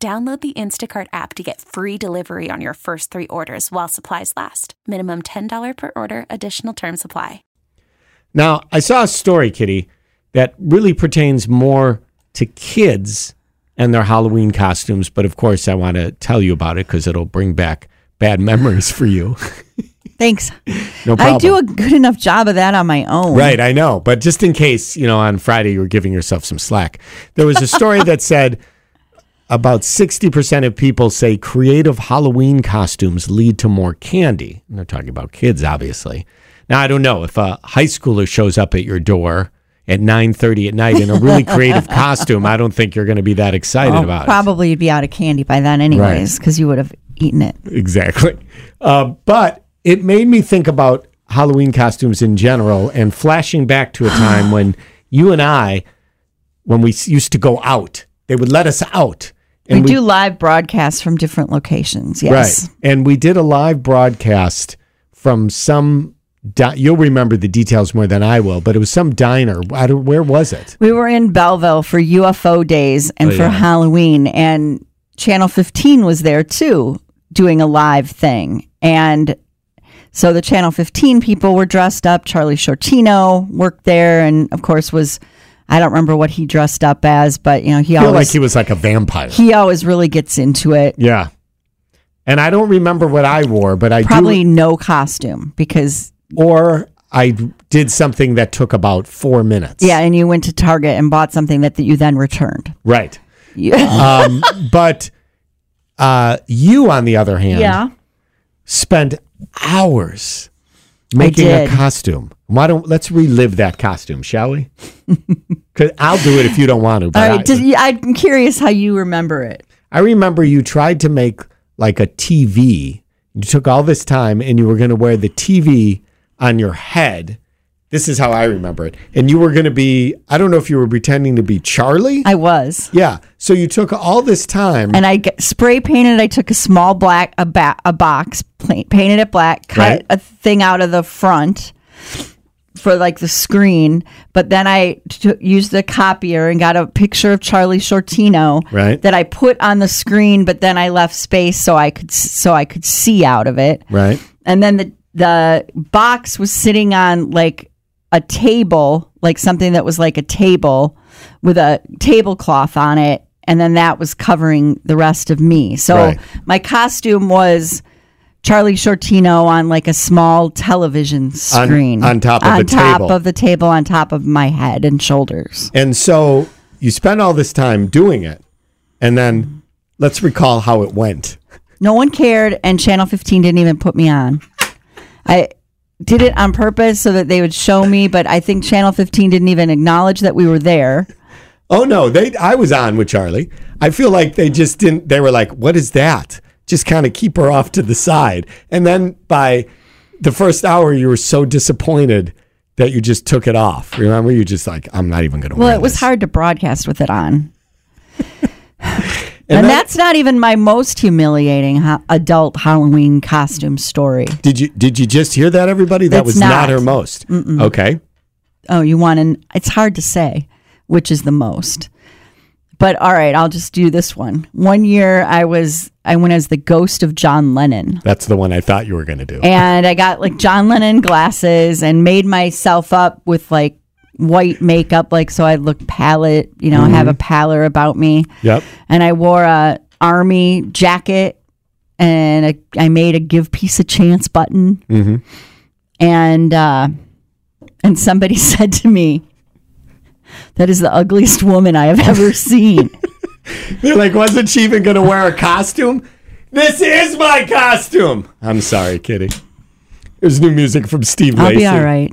Download the Instacart app to get free delivery on your first three orders while supplies last. Minimum $10 per order, additional term supply. Now, I saw a story, Kitty, that really pertains more to kids and their Halloween costumes. But of course, I want to tell you about it because it'll bring back bad memories for you. Thanks. No problem. I do a good enough job of that on my own. Right, I know. But just in case, you know, on Friday you were giving yourself some slack, there was a story that said about 60% of people say creative Halloween costumes lead to more candy. And they're talking about kids, obviously. Now, I don't know if a high schooler shows up at your door at 9.30 at night in a really creative costume, I don't think you're going to be that excited Well, about it. probably you'd be out of candy by then, anyways, because you would have eaten it. Exactly. Uh, but it made me think about Halloween costumes in general and flashing back to a time when you and I, when we used to go out, they would let us out. We, do live broadcasts from different locations. Yes. Right. And we did a live broadcast from some, di- you'll remember the details more than I will, but it was some diner. I don't, where was it? We were in Belleville for UFO days and Oh, for yeah. Halloween, and Channel 15 was there too, doing a live thing. And so the Channel 15 people were dressed up. Charlie Shortino worked there, and of course was I don't remember what he dressed up as, but you know he I feel always like he was like a vampire. he always really gets into it. yeah. And I don't remember what I wore, but I Probably do, no costume because or I did something that took about four minutes. yeah, and you went to Target and bought something that, that you then returned. Right. Yeah. Um, but uh, you, on the other hand, yeah. spent hours making a costume. Why don't let's relive that costume, shall we? 'Cause I'll do it if you don't want to. All right. I, Just, I'm curious how you remember it. I remember you tried to make like a TV. You took all this time and you were going to wear the TV on your head. This is how I remember it. And you were going to be, I don't know if you were pretending to be Charlie. I was. yeah. So you took all this time. and I g- spray painted. I took a small black a, ba- a box, painted it black, cut Right. a thing out of the front for like the screen. But then I t- used the copier and got a picture of Charlie Shortino Right. that I put on the screen. But then I left space so I could so I could see out of it. right. And then the the box was sitting on like a table, like something that was like a table with a tablecloth on it, and then that was covering the rest of me. So Right. my costume was Charlie Shortino on like a small television screen on top of on the top table. of the table on top of my head and shoulders. And so you spent all this time doing it. And then let's recall how it went. No one cared, and Channel 15 didn't even put me on. I did it on purpose so that they would show me, but I think Channel 15 didn't even acknowledge that we were there. Oh no, they I was on with Charlie. I feel like they just didn't they were like, "What is that?" Just kind of keep her off to the side. And then by the first hour you were so disappointed that you just took it off. Remember you just like, "I'm not even going to Well, wear it was this." hard to broadcast with it on. And, And, that- that's not even my most humiliating ha- adult Halloween costume story. Did you did you just hear that everybody? That That's was not, not. her most. Okay. Oh, you want to? It's hard to say which is the most. But all right, I'll just do this one. One year I was I went as the ghost of John Lennon. That's the one I thought you were going to do. and I got like John Lennon glasses and made myself up with like white makeup, like so I look pallid, you know, have a pallor about me. Yep. And I wore a army jacket and a, I made a give peace a chance button. Mm-hmm. And uh, and somebody said to me, "That is the ugliest woman I have ever seen." They're like, wasn't she even going to wear a costume? This is my costume. I'm sorry, Kitty. There's new music from Steve I'll Lacy. be all right.